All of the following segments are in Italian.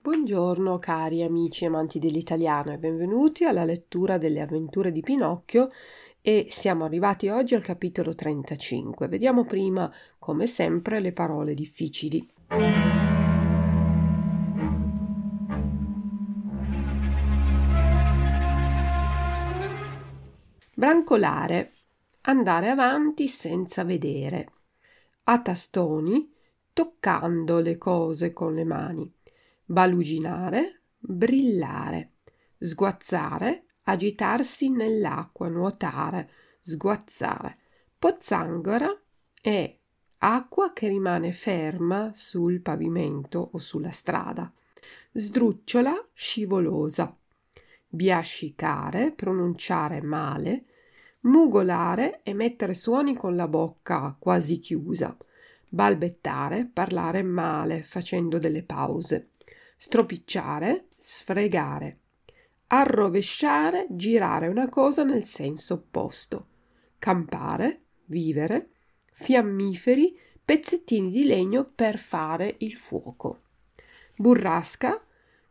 Buongiorno cari amici amanti dell'italiano e benvenuti alla lettura delle avventure di Pinocchio e siamo arrivati oggi al capitolo 35. Vediamo prima, come sempre, le parole difficili. Brancolare, andare avanti senza vedere. A tastoni, toccando le cose con le mani. Baluginare, brillare. Sguazzare, agitarsi nell'acqua, nuotare, sguazzare. Pozzanghera è acqua che rimane ferma sul pavimento o sulla strada. Sdrucciola, scivolosa. Biascicare, pronunciare male. Mugolare e mettere suoni con la bocca quasi chiusa. Balbettare, parlare male, facendo delle pause. Stropicciare, sfregare. Arrovesciare, girare una cosa nel senso opposto. Campare, vivere. Fiammiferi, pezzettini di legno per fare il fuoco. Burrasca,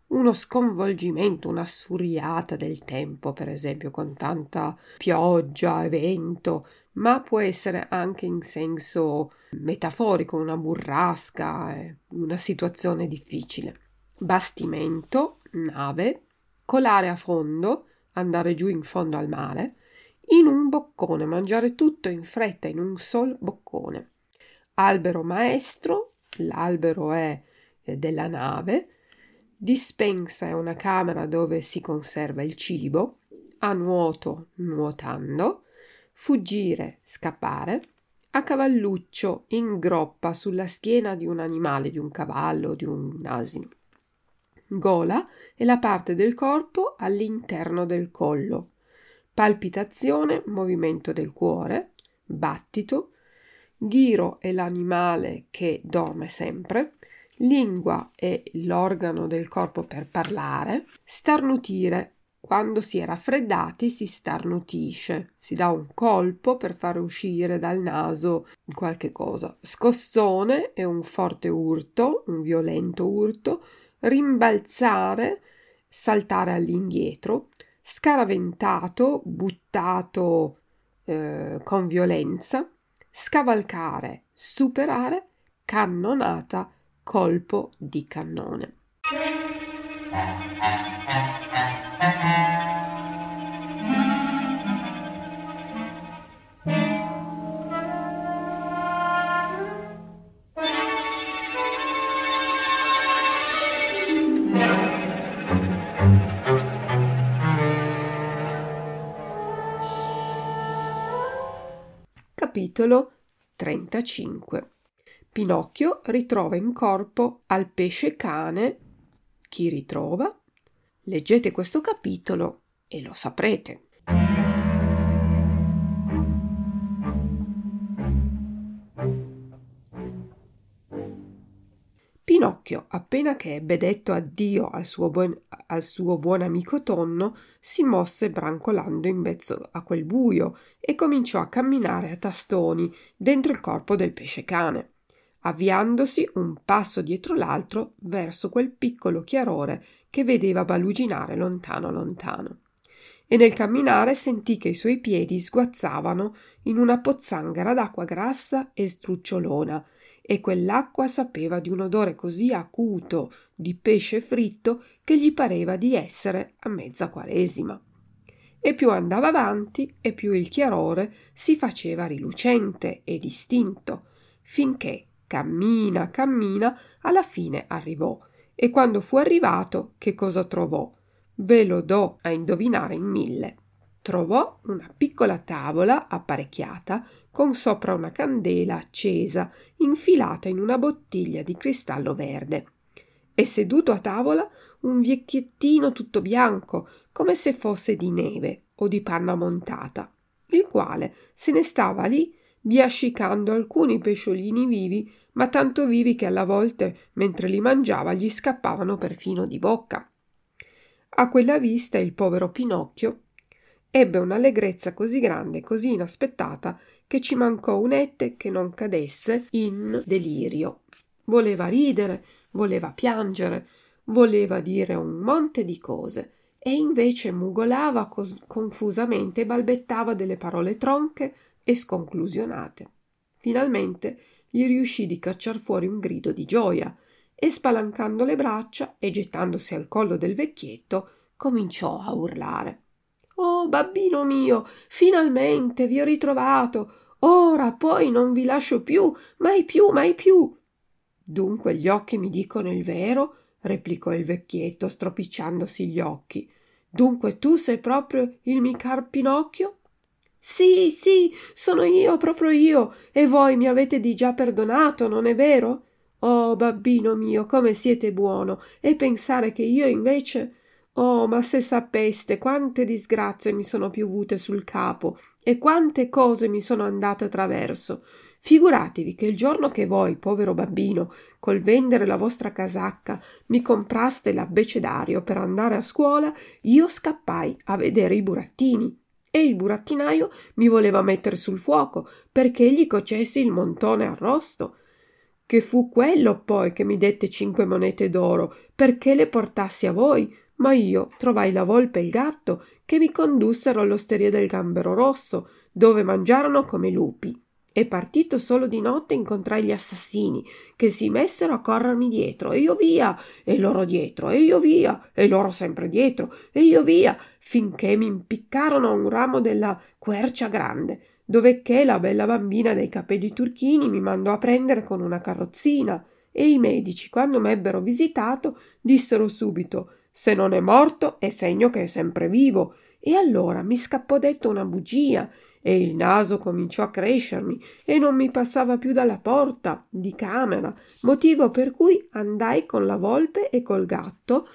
uno sconvolgimento, una sfuriata del tempo, per esempio, con tanta pioggia e vento, ma può essere anche in senso metaforico, una burrasca, una situazione difficile. Bastimento, nave, colare a fondo, andare giù in fondo al mare, in un boccone, mangiare tutto in fretta in un sol boccone. Albero maestro, l'albero è della nave, dispensa è una camera dove si conserva il cibo, a nuoto nuotando, fuggire scappare, a cavalluccio in groppa sulla schiena di un animale, di un cavallo, di un asino. Gola è la parte del corpo all'interno del collo. Palpitazione, movimento del cuore, battito. Ghiro è l'animale che dorme sempre. Lingua è l'organo del corpo per parlare. Starnutire. Quando si è raffreddati si starnutisce, si dà un colpo per far uscire dal naso qualche cosa. Scossone è un forte urto, un violento urto. Rimbalzare, saltare all'indietro. Scaraventato, buttato eh, con violenza. Scavalcare, superare. Cannonata, colpo di cannone. Capitolo 35 Pinocchio ritrova in corpo al pesce cane. Chi ritrova? Leggete questo capitolo e lo saprete. Pinocchio, appena che ebbe detto addio al suo, buon, al suo buon amico Tonno, si mosse brancolando in mezzo a quel buio e cominciò a camminare a tastoni dentro il corpo del pesce cane avviandosi un passo dietro l'altro verso quel piccolo chiarore che vedeva baluginare lontano lontano. E nel camminare sentì che i suoi piedi sguazzavano in una pozzanghera d'acqua grassa e strucciolona, e quell'acqua sapeva di un odore così acuto di pesce fritto che gli pareva di essere a mezza quaresima. E più andava avanti, e più il chiarore si faceva rilucente e distinto, finché cammina, cammina, alla fine arrivò. E quando fu arrivato, che cosa trovò? Ve lo do a indovinare in mille. Trovò una piccola tavola apparecchiata con sopra una candela accesa infilata in una bottiglia di cristallo verde. E seduto a tavola un vecchiettino tutto bianco, come se fosse di neve o di panna montata, il quale se ne stava lì biascicando alcuni pesciolini vivi ma tanto vivi che alla volte, mentre li mangiava, gli scappavano perfino di bocca. A quella vista il povero Pinocchio ebbe un'allegrezza così grande, così inaspettata, che ci mancò un ette che non cadesse in delirio. voleva ridere, voleva piangere, voleva dire un monte di cose, e invece mugolava cos- confusamente e balbettava delle parole tronche e sconclusionate. Finalmente gli riuscì di cacciar fuori un grido di gioia e spalancando le braccia e gettandosi al collo del vecchietto cominciò a urlare. Oh, babbino mio, finalmente vi ho ritrovato. Ora poi non vi lascio più, mai più, mai più. Dunque gli occhi mi dicono il vero? replicò il vecchietto, stropicciandosi gli occhi. Dunque tu sei proprio il micar Pinocchio? Sì, sì, sono io, proprio io, e voi mi avete di già perdonato, non è vero? Oh, babbino mio, come siete buono, e pensare che io invece. Oh, ma se sapeste quante disgrazie mi sono piovute sul capo e quante cose mi sono andate attraverso. Figuratevi che il giorno che voi, povero bambino, col vendere la vostra casacca, mi compraste l'abbecedario per andare a scuola, io scappai a vedere i burattini e il burattinaio mi voleva mettere sul fuoco perché gli cocessi il montone arrosto. Che fu quello poi che mi dette cinque monete d'oro perché le portassi a voi, ma io trovai la volpe e il gatto che mi condussero all'osteria del gambero rosso, dove mangiarono come lupi. E partito solo di notte incontrai gli assassini, che si messero a corrermi dietro, e io via, e loro dietro, e io via, e loro sempre dietro, e io via, finché mi impiccarono a un ramo della quercia grande, dovecché la bella bambina dai capelli turchini mi mandò a prendere con una carrozzina, e i medici, quando m'ebbero visitato, dissero subito se non è morto è segno che è sempre vivo, e allora mi scappò detto una bugia, e il naso cominciò a crescermi e non mi passava più dalla porta di camera, motivo per cui andai con la volpe e col gatto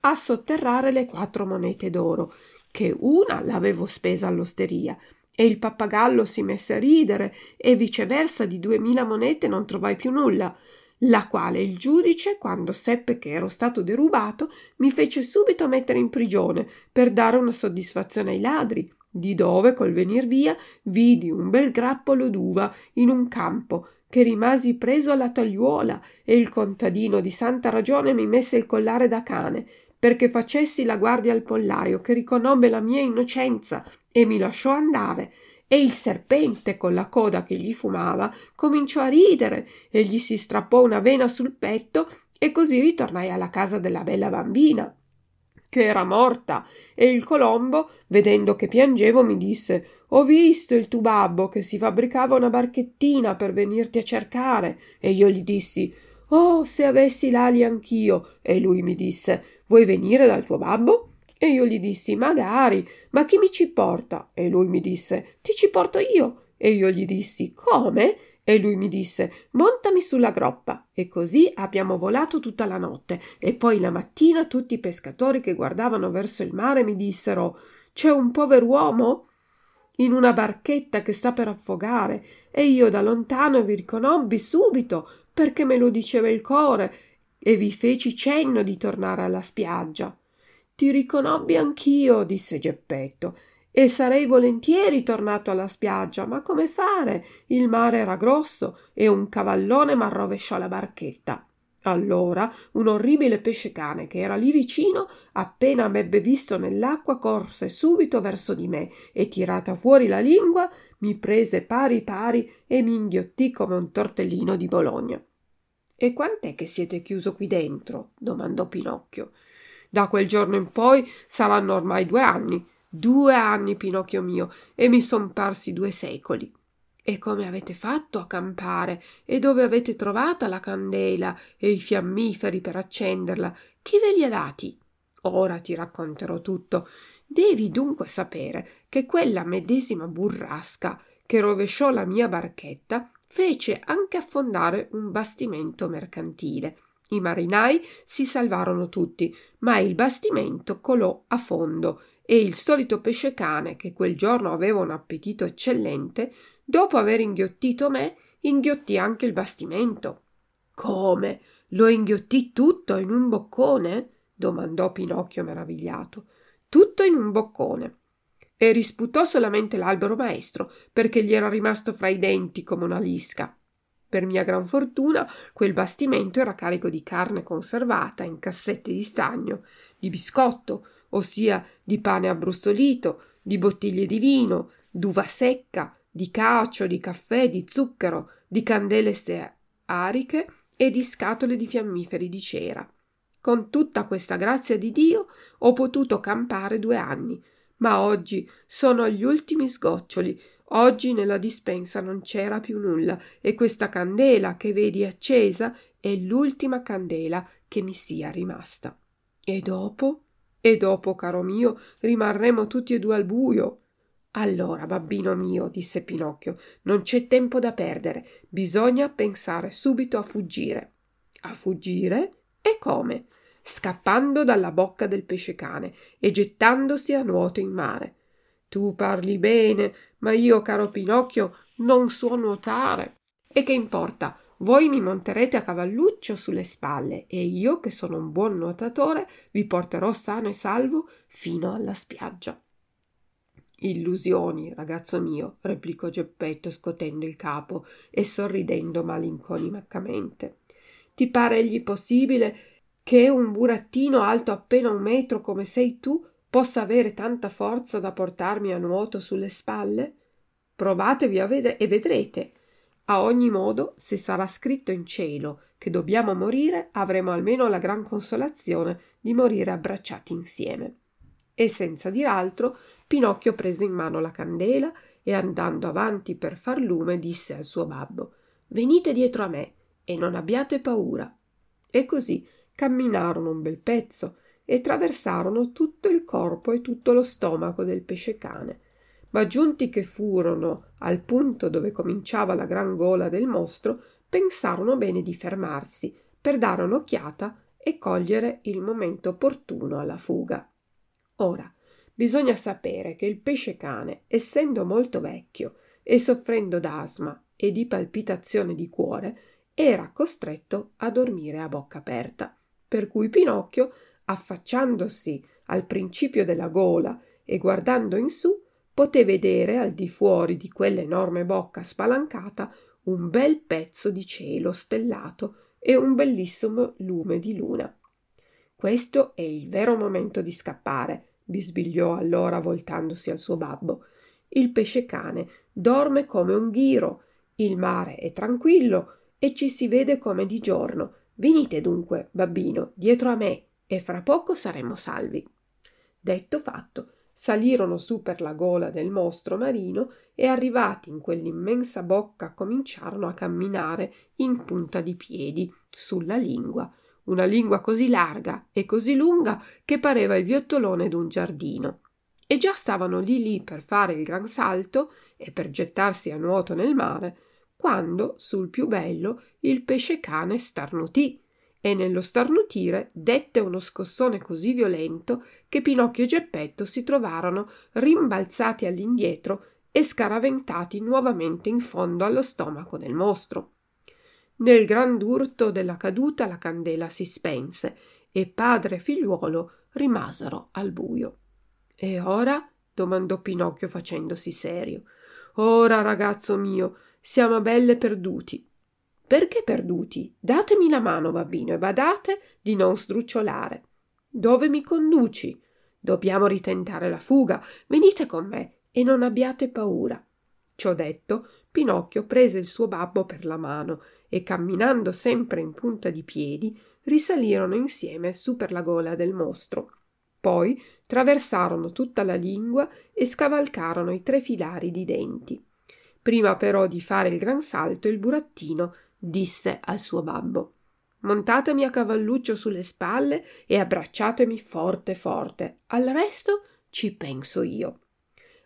a sotterrare le quattro monete d'oro, che una l'avevo spesa all'osteria, e il pappagallo si messe a ridere, e viceversa di duemila monete non trovai più nulla, la quale il giudice, quando seppe che ero stato derubato, mi fece subito mettere in prigione per dare una soddisfazione ai ladri, di dove col venir via vidi un bel grappolo d'uva in un campo che rimasi preso alla tagliuola e il contadino di santa ragione mi messe il collare da cane perché facessi la guardia al pollaio che riconobbe la mia innocenza e mi lasciò andare. E il serpente con la coda che gli fumava cominciò a ridere e gli si strappò una vena sul petto e così ritornai alla casa della bella bambina che era morta, e il colombo, vedendo che piangevo, mi disse Ho visto il tuo babbo che si fabbricava una barchettina per venirti a cercare. E io gli dissi Oh, se avessi l'ali anch'io. E lui mi disse Vuoi venire dal tuo babbo? E io gli dissi Magari, ma chi mi ci porta? E lui mi disse Ti ci porto io. E io gli dissi Come? E lui mi disse Montami sulla groppa. E così abbiamo volato tutta la notte. E poi la mattina tutti i pescatori che guardavano verso il mare mi dissero C'è un pover'uomo in una barchetta che sta per affogare. E io da lontano vi riconobbi subito perché me lo diceva il core e vi feci cenno di tornare alla spiaggia. Ti riconobbi anch'io, disse Geppetto, e sarei volentieri tornato alla spiaggia, ma come fare? Il mare era grosso e un cavallone m'arrovesciò la barchetta. Allora un orribile pesce cane che era lì vicino, appena m'ebbe visto nell'acqua, corse subito verso di me e tirata fuori la lingua mi prese pari pari e mi inghiottì come un tortellino di Bologna. E quant'è che siete chiuso qui dentro? domandò Pinocchio. Da quel giorno in poi saranno ormai due anni Due anni, Pinocchio mio, e mi son parsi due secoli. E come avete fatto a campare? E dove avete trovata la candela e i fiammiferi per accenderla? Chi ve li ha dati? Ora ti racconterò tutto. Devi dunque sapere che quella medesima burrasca che rovesciò la mia barchetta fece anche affondare un bastimento mercantile. I marinai si salvarono tutti, ma il bastimento colò a fondo e il solito pesce cane, che quel giorno aveva un appetito eccellente, dopo aver inghiottito me, inghiottì anche il bastimento. Come? Lo inghiottì tutto in un boccone? domandò Pinocchio meravigliato. Tutto in un boccone. E risputò solamente l'albero maestro, perché gli era rimasto fra i denti come una lisca. Per mia gran fortuna, quel bastimento era carico di carne conservata in cassette di stagno, di biscotto, ossia di pane abbrustolito, di bottiglie di vino, d'uva secca, di cacio, di caffè, di zucchero, di candele ariche e di scatole di fiammiferi di cera. Con tutta questa grazia di Dio ho potuto campare due anni, ma oggi sono agli ultimi sgoccioli. Oggi nella dispensa non c'era più nulla e questa candela che vedi accesa è l'ultima candela che mi sia rimasta. E dopo? E dopo, caro mio, rimarremo tutti e due al buio. Allora, babbino mio, disse Pinocchio, non c'è tempo da perdere, bisogna pensare subito a fuggire. A fuggire? E come? Scappando dalla bocca del pesce-cane e gettandosi a nuoto in mare. Tu parli bene, ma io, caro Pinocchio, non so nuotare. E che importa? Voi mi monterete a cavalluccio sulle spalle e io, che sono un buon nuotatore, vi porterò sano e salvo fino alla spiaggia. Illusioni, ragazzo mio, replicò Geppetto scotendo il capo e sorridendo malinconicamente. Ti pare egli possibile che un burattino alto appena un metro come sei tu possa avere tanta forza da portarmi a nuoto sulle spalle? Provatevi a vedere e vedrete. A ogni modo, se sarà scritto in cielo che dobbiamo morire, avremo almeno la gran consolazione di morire abbracciati insieme. E senza dir altro, Pinocchio prese in mano la candela e andando avanti per far lume disse al suo babbo Venite dietro a me e non abbiate paura. E così camminarono un bel pezzo e traversarono tutto il corpo e tutto lo stomaco del pesce-cane. Ma giunti che furono al punto dove cominciava la gran gola del mostro, pensarono bene di fermarsi per dare un'occhiata e cogliere il momento opportuno alla fuga. Ora, Bisogna sapere che il pesce cane, essendo molto vecchio e soffrendo d'asma e di palpitazione di cuore, era costretto a dormire a bocca aperta, per cui Pinocchio, affacciandosi al principio della gola e guardando in su, poté vedere al di fuori di quell'enorme bocca spalancata un bel pezzo di cielo stellato e un bellissimo lume di luna. Questo è il vero momento di scappare, bisbigliò allora voltandosi al suo babbo. Il pesce cane dorme come un ghiro, il mare è tranquillo e ci si vede come di giorno. Venite dunque, babbino, dietro a me, e fra poco saremo salvi. Detto fatto, salirono su per la gola del mostro marino e arrivati in quell'immensa bocca cominciarono a camminare in punta di piedi sulla lingua una lingua così larga e così lunga che pareva il viottolone d'un giardino. E già stavano lì lì per fare il gran salto e per gettarsi a nuoto nel mare, quando, sul più bello, il pesce cane starnutì e nello starnutire dette uno scossone così violento che Pinocchio e Geppetto si trovarono rimbalzati all'indietro e scaraventati nuovamente in fondo allo stomaco del mostro. Nel gran urto della caduta la candela si spense e padre e figliuolo rimasero al buio. E ora? domandò Pinocchio facendosi serio. Ora, ragazzo mio, siamo belle perduti. Perché perduti? Datemi la mano, babbino, e badate di non sdrucciolare. Dove mi conduci? Dobbiamo ritentare la fuga. Venite con me e non abbiate paura. Ciò detto, Pinocchio prese il suo babbo per la mano e camminando sempre in punta di piedi risalirono insieme su per la gola del mostro. Poi traversarono tutta la lingua e scavalcarono i tre filari di denti. Prima però di fare il gran salto il burattino disse al suo babbo Montatemi a cavalluccio sulle spalle e abbracciatemi forte forte. Al resto ci penso io.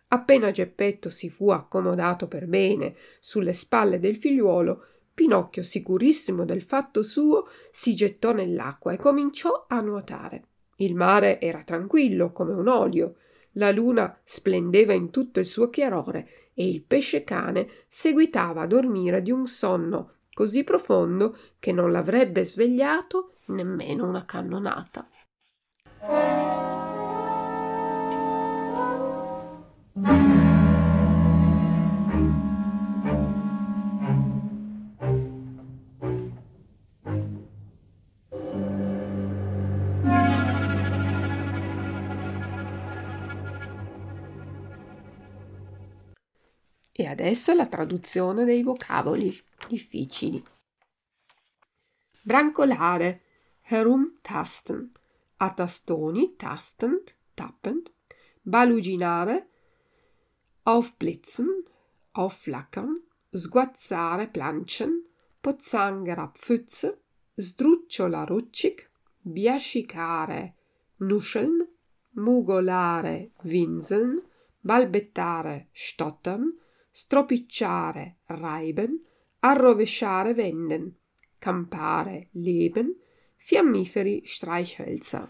Appena Geppetto si fu accomodato per bene sulle spalle del figliuolo, Pinocchio, sicurissimo del fatto suo, si gettò nell'acqua e cominciò a nuotare. Il mare era tranquillo come un olio, la luna splendeva in tutto il suo chiarore e il pesce cane seguitava a dormire di un sonno così profondo che non l'avrebbe svegliato nemmeno una cannonata. E adesso la traduzione dei vocaboli difficili. Brancolare, herumtasten, a tastoni, tastend, tappend, baluginare, aufblitzen, aufflackern, sguazzare, planchen, pozzanghera, pfütze, sdrucciola, ruccig, biascicare, nuscheln, mugolare, winseln, balbettare, stottern, stropicciare, reiben, arrovesciare, wenden, campare, leben, fiammiferi, Streichhölzer.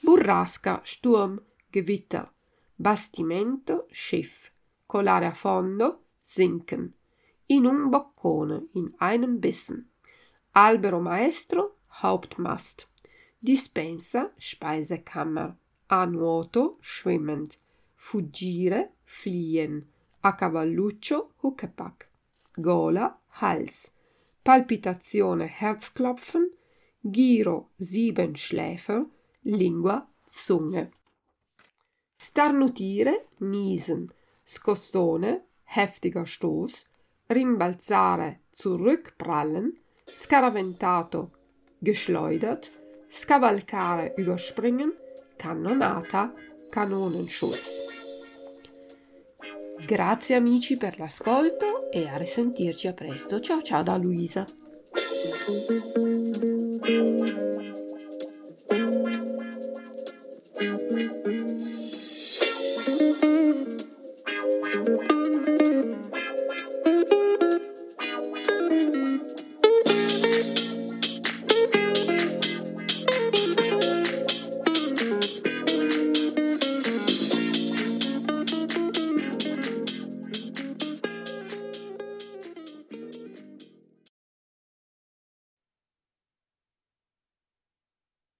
Burrasca, Sturm, Gewitter, Bastimento, Schiff, colare a fondo, sinken, in un boccone, in einem Bissen, albero maestro, Hauptmast, dispensa, Speisekammer, a nuoto, schwimmend, fuggire, fliehen, a cavalluccio, Huckepack, gola, Hals, palpitazione, Herzklopfen, giro, Siebenschläfer, lingua, Zunge. Starnutire, niesen, scossone, heftiger Stoß, rimbalzare, zurückprallen, scaraventato, geschleudert, scavalcare, überspringen, cannonata, Kanonenschuss. Grazie amici per l'ascolto e a risentirci a presto. Ciao ciao da Luisa.